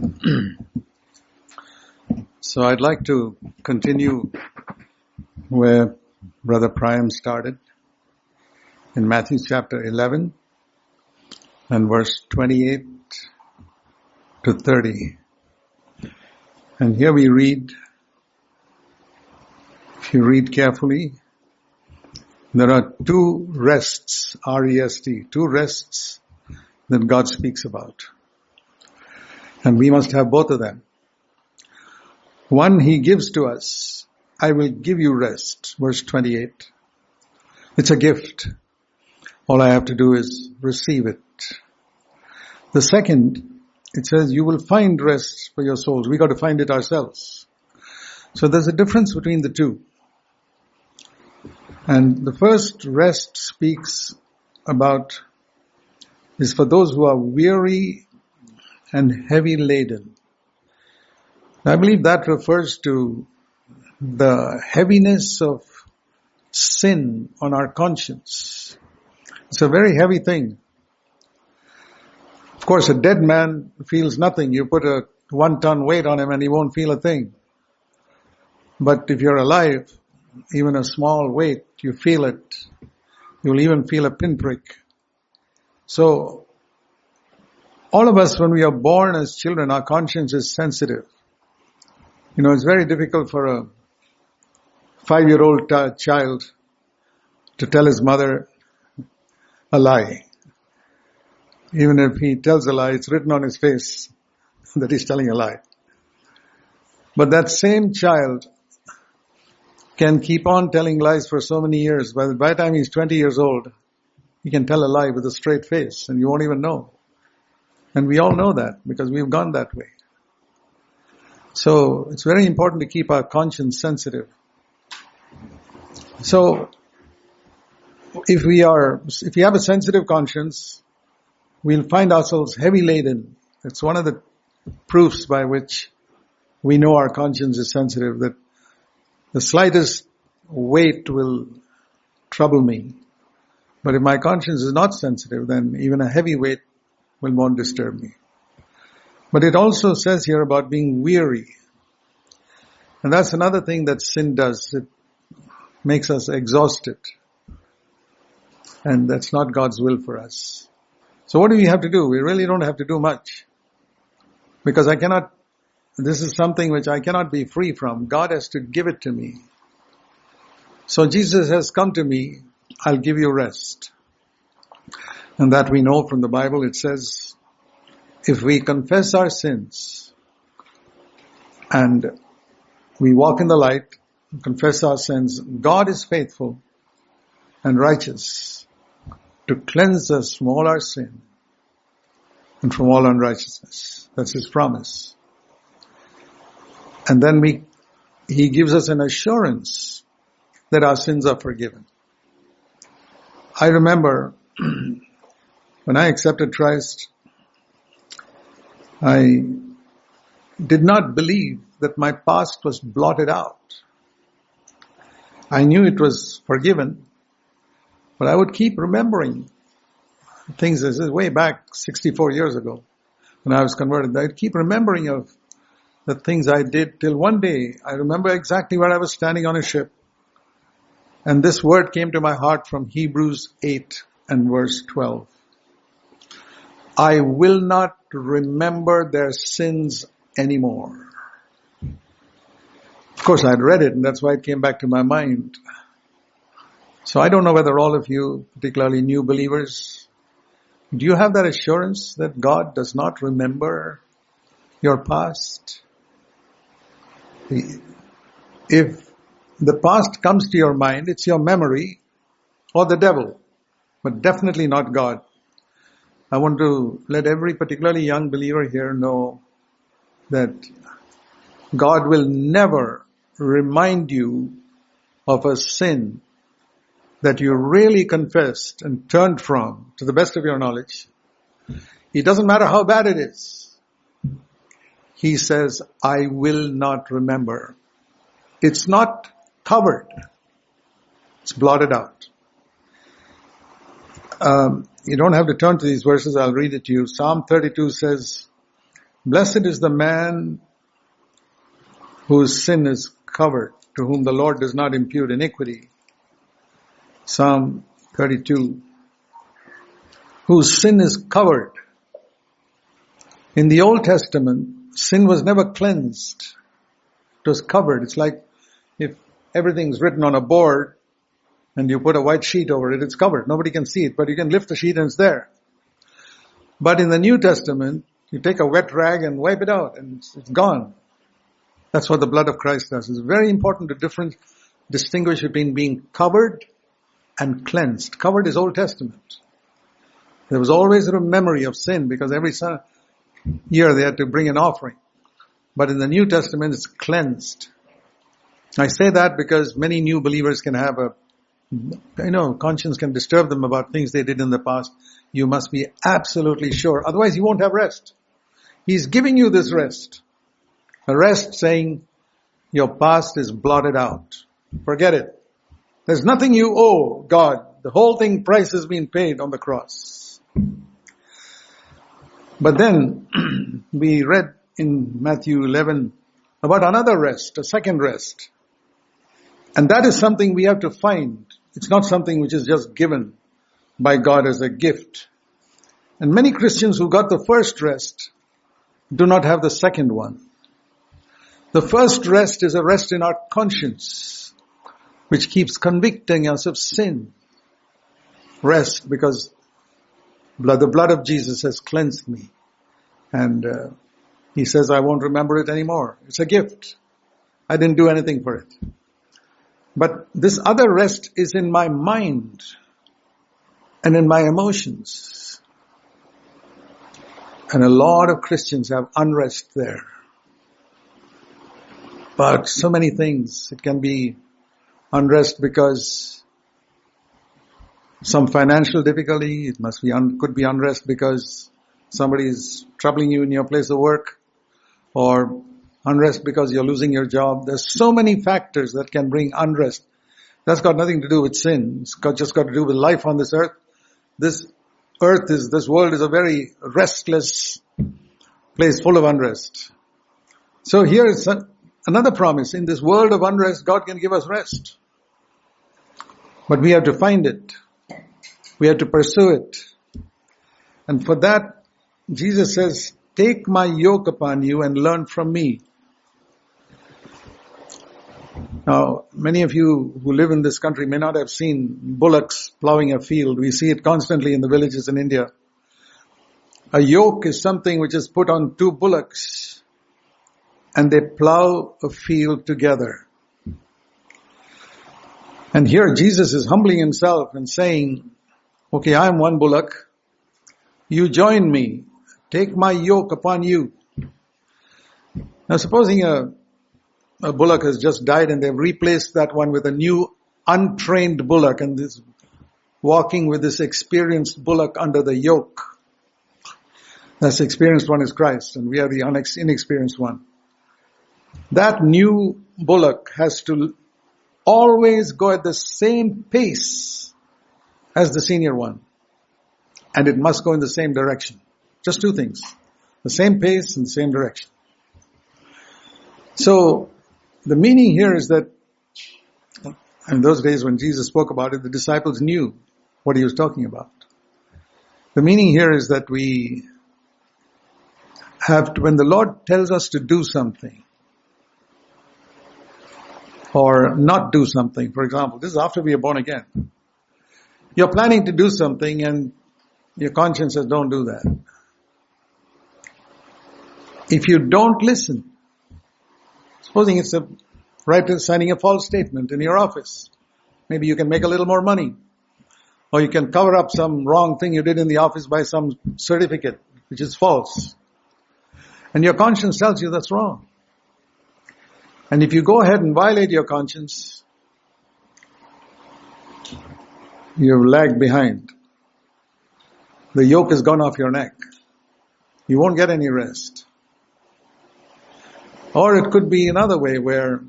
so I'd like to continue where Brother Priam started in Matthew chapter 11 and verse 28 to 30. And here we read, if you read carefully, there are two rests, R-E-S-T, two rests that God speaks about. And we must have both of them. One He gives to us, I will give you rest, verse 28. It's a gift. All I have to do is receive it. The second, it says you will find rest for your souls. We got to find it ourselves. So there's a difference between the two. And the first rest speaks about is for those who are weary and heavy laden. I believe that refers to the heaviness of sin on our conscience. It's a very heavy thing. Of course, a dead man feels nothing. You put a one ton weight on him and he won't feel a thing. But if you're alive, even a small weight, you feel it. You'll even feel a pinprick. So, all of us, when we are born as children, our conscience is sensitive. You know, it's very difficult for a five-year-old t- child to tell his mother a lie. Even if he tells a lie, it's written on his face that he's telling a lie. But that same child can keep on telling lies for so many years. By the, by the time he's 20 years old, he can tell a lie with a straight face and you won't even know. And we all know that because we've gone that way. So it's very important to keep our conscience sensitive. So if we are, if we have a sensitive conscience, we'll find ourselves heavy laden. It's one of the proofs by which we know our conscience is sensitive that the slightest weight will trouble me. But if my conscience is not sensitive, then even a heavy weight will won't disturb me. But it also says here about being weary. And that's another thing that sin does. It makes us exhausted. And that's not God's will for us. So what do we have to do? We really don't have to do much. Because I cannot, this is something which I cannot be free from. God has to give it to me. So Jesus has come to me, I'll give you rest. And that we know from the Bible, it says, if we confess our sins and we walk in the light, confess our sins, God is faithful and righteous to cleanse us from all our sin and from all unrighteousness. That's His promise. And then we, He gives us an assurance that our sins are forgiven. I remember when I accepted Christ, I did not believe that my past was blotted out. I knew it was forgiven, but I would keep remembering things. This is way back 64 years ago when I was converted. I'd keep remembering of the things I did till one day I remember exactly where I was standing on a ship. And this word came to my heart from Hebrews 8 and verse 12. I will not remember their sins anymore. Of course, I had read it and that's why it came back to my mind. So I don't know whether all of you, particularly new believers, do you have that assurance that God does not remember your past? If the past comes to your mind, it's your memory or the devil, but definitely not God. I want to let every particularly young believer here know that God will never remind you of a sin that you really confessed and turned from to the best of your knowledge. It doesn't matter how bad it is. He says, I will not remember. It's not covered. It's blotted out. Um, you don't have to turn to these verses. I'll read it to you. Psalm 32 says, Blessed is the man whose sin is covered, to whom the Lord does not impute iniquity. Psalm 32. Whose sin is covered. In the Old Testament, sin was never cleansed. It was covered. It's like if everything's written on a board and you put a white sheet over it, it's covered. Nobody can see it, but you can lift the sheet and it's there. But in the New Testament, you take a wet rag and wipe it out and it's, it's gone. That's what the blood of Christ does. It's very important to different, distinguish between being covered and cleansed. Covered is Old Testament. There was always a memory of sin because every year they had to bring an offering. But in the New Testament it's cleansed. I say that because many new believers can have a, you know, conscience can disturb them about things they did in the past. You must be absolutely sure. Otherwise you won't have rest. He's giving you this rest. A rest saying your past is blotted out. Forget it. There's nothing you owe God. The whole thing price has been paid on the cross. But then we read in Matthew 11 about another rest, a second rest. And that is something we have to find. It's not something which is just given by God as a gift. And many Christians who got the first rest do not have the second one. The first rest is a rest in our conscience, which keeps convicting us of sin. Rest because blood, the blood of Jesus has cleansed me. And uh, he says, I won't remember it anymore. It's a gift. I didn't do anything for it. But this other rest is in my mind and in my emotions. And a lot of Christians have unrest there. But so many things. It can be unrest because some financial difficulty. It must be un- could be unrest because somebody is troubling you in your place of work, or unrest because you're losing your job. There's so many factors that can bring unrest. That's got nothing to do with sin. It's got, just got to do with life on this earth. This earth is, this world is a very restless place full of unrest. So here is a, another promise. In this world of unrest, God can give us rest. But we have to find it. We have to pursue it. And for that, Jesus says, take my yoke upon you and learn from me. Now, many of you who live in this country may not have seen bullocks plowing a field. We see it constantly in the villages in India. A yoke is something which is put on two bullocks and they plow a field together. And here Jesus is humbling himself and saying, okay, I'm one bullock. You join me. Take my yoke upon you. Now supposing a a bullock has just died and they've replaced that one with a new untrained bullock and this walking with this experienced bullock under the yoke. This experienced one is Christ and we are the inexperienced one. That new bullock has to always go at the same pace as the senior one. And it must go in the same direction. Just two things. The same pace and the same direction. So the meaning here is that in those days when Jesus spoke about it, the disciples knew what he was talking about. The meaning here is that we have to, when the Lord tells us to do something, or not do something, for example, this is after we are born again. You're planning to do something and your conscience says don't do that. If you don't listen, Supposing it's a right to signing a false statement in your office. Maybe you can make a little more money. Or you can cover up some wrong thing you did in the office by some certificate, which is false. And your conscience tells you that's wrong. And if you go ahead and violate your conscience, you've lagged behind. The yoke has gone off your neck. You won't get any rest. Or it could be another way where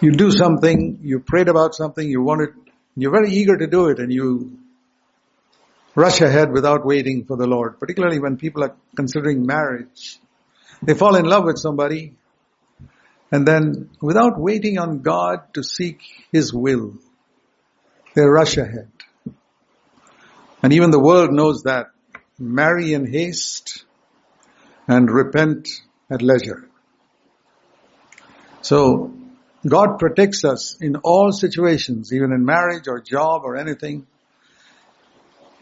you do something, you prayed about something, you wanted, you're very eager to do it and you rush ahead without waiting for the Lord, particularly when people are considering marriage. They fall in love with somebody and then without waiting on God to seek His will, they rush ahead. And even the world knows that. Marry in haste and repent at leisure. So God protects us in all situations, even in marriage or job or anything.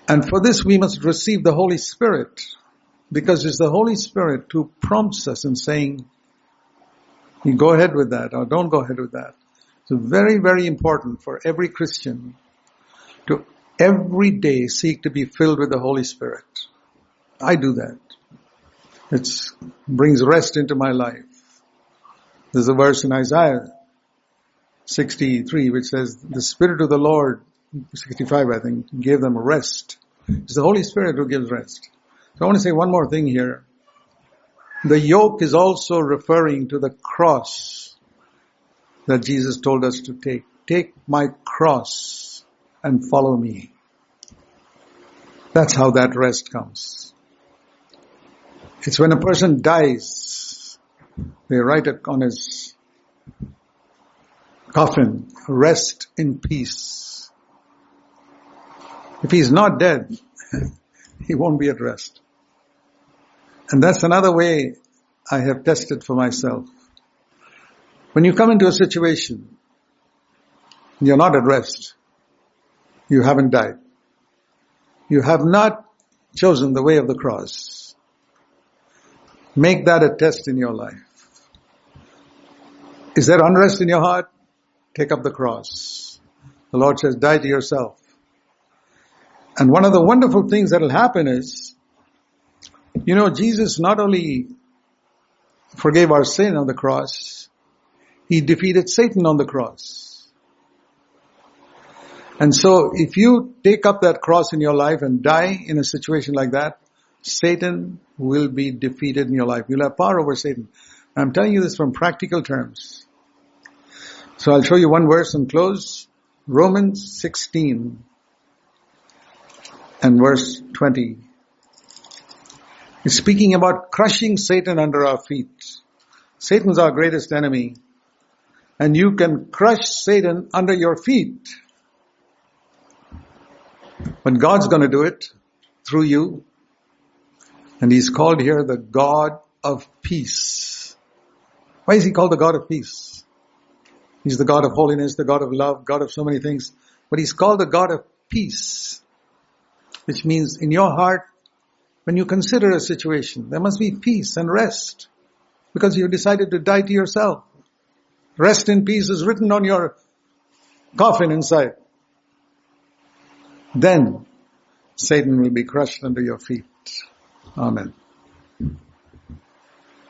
And for this we must receive the Holy Spirit because it's the Holy Spirit who prompts us in saying, you go ahead with that or don't go ahead with that. It's very, very important for every Christian to every day seek to be filled with the Holy Spirit. I do that. It brings rest into my life. There's a verse in Isaiah 63 which says, the Spirit of the Lord, 65 I think, gave them rest. It's the Holy Spirit who gives rest. So I want to say one more thing here. The yoke is also referring to the cross that Jesus told us to take. Take my cross and follow me. That's how that rest comes. It's when a person dies, they write it on his coffin, rest in peace. If he's not dead, he won't be at rest. And that's another way I have tested for myself. When you come into a situation, you're not at rest. You haven't died. You have not chosen the way of the cross. Make that a test in your life. Is there unrest in your heart? Take up the cross. The Lord says, die to yourself. And one of the wonderful things that will happen is, you know, Jesus not only forgave our sin on the cross, He defeated Satan on the cross. And so if you take up that cross in your life and die in a situation like that, Satan will be defeated in your life. You'll have power over Satan. I'm telling you this from practical terms. So I'll show you one verse and close. Romans 16 and verse 20. It's speaking about crushing Satan under our feet. Satan's our greatest enemy. And you can crush Satan under your feet. But God's gonna do it through you. And He's called here the God of peace. Why is He called the God of peace? He's the God of holiness, the God of love, God of so many things. But He's called the God of peace. Which means in your heart, when you consider a situation, there must be peace and rest. Because you decided to die to yourself. Rest in peace is written on your coffin inside. Then Satan will be crushed under your feet. Amen.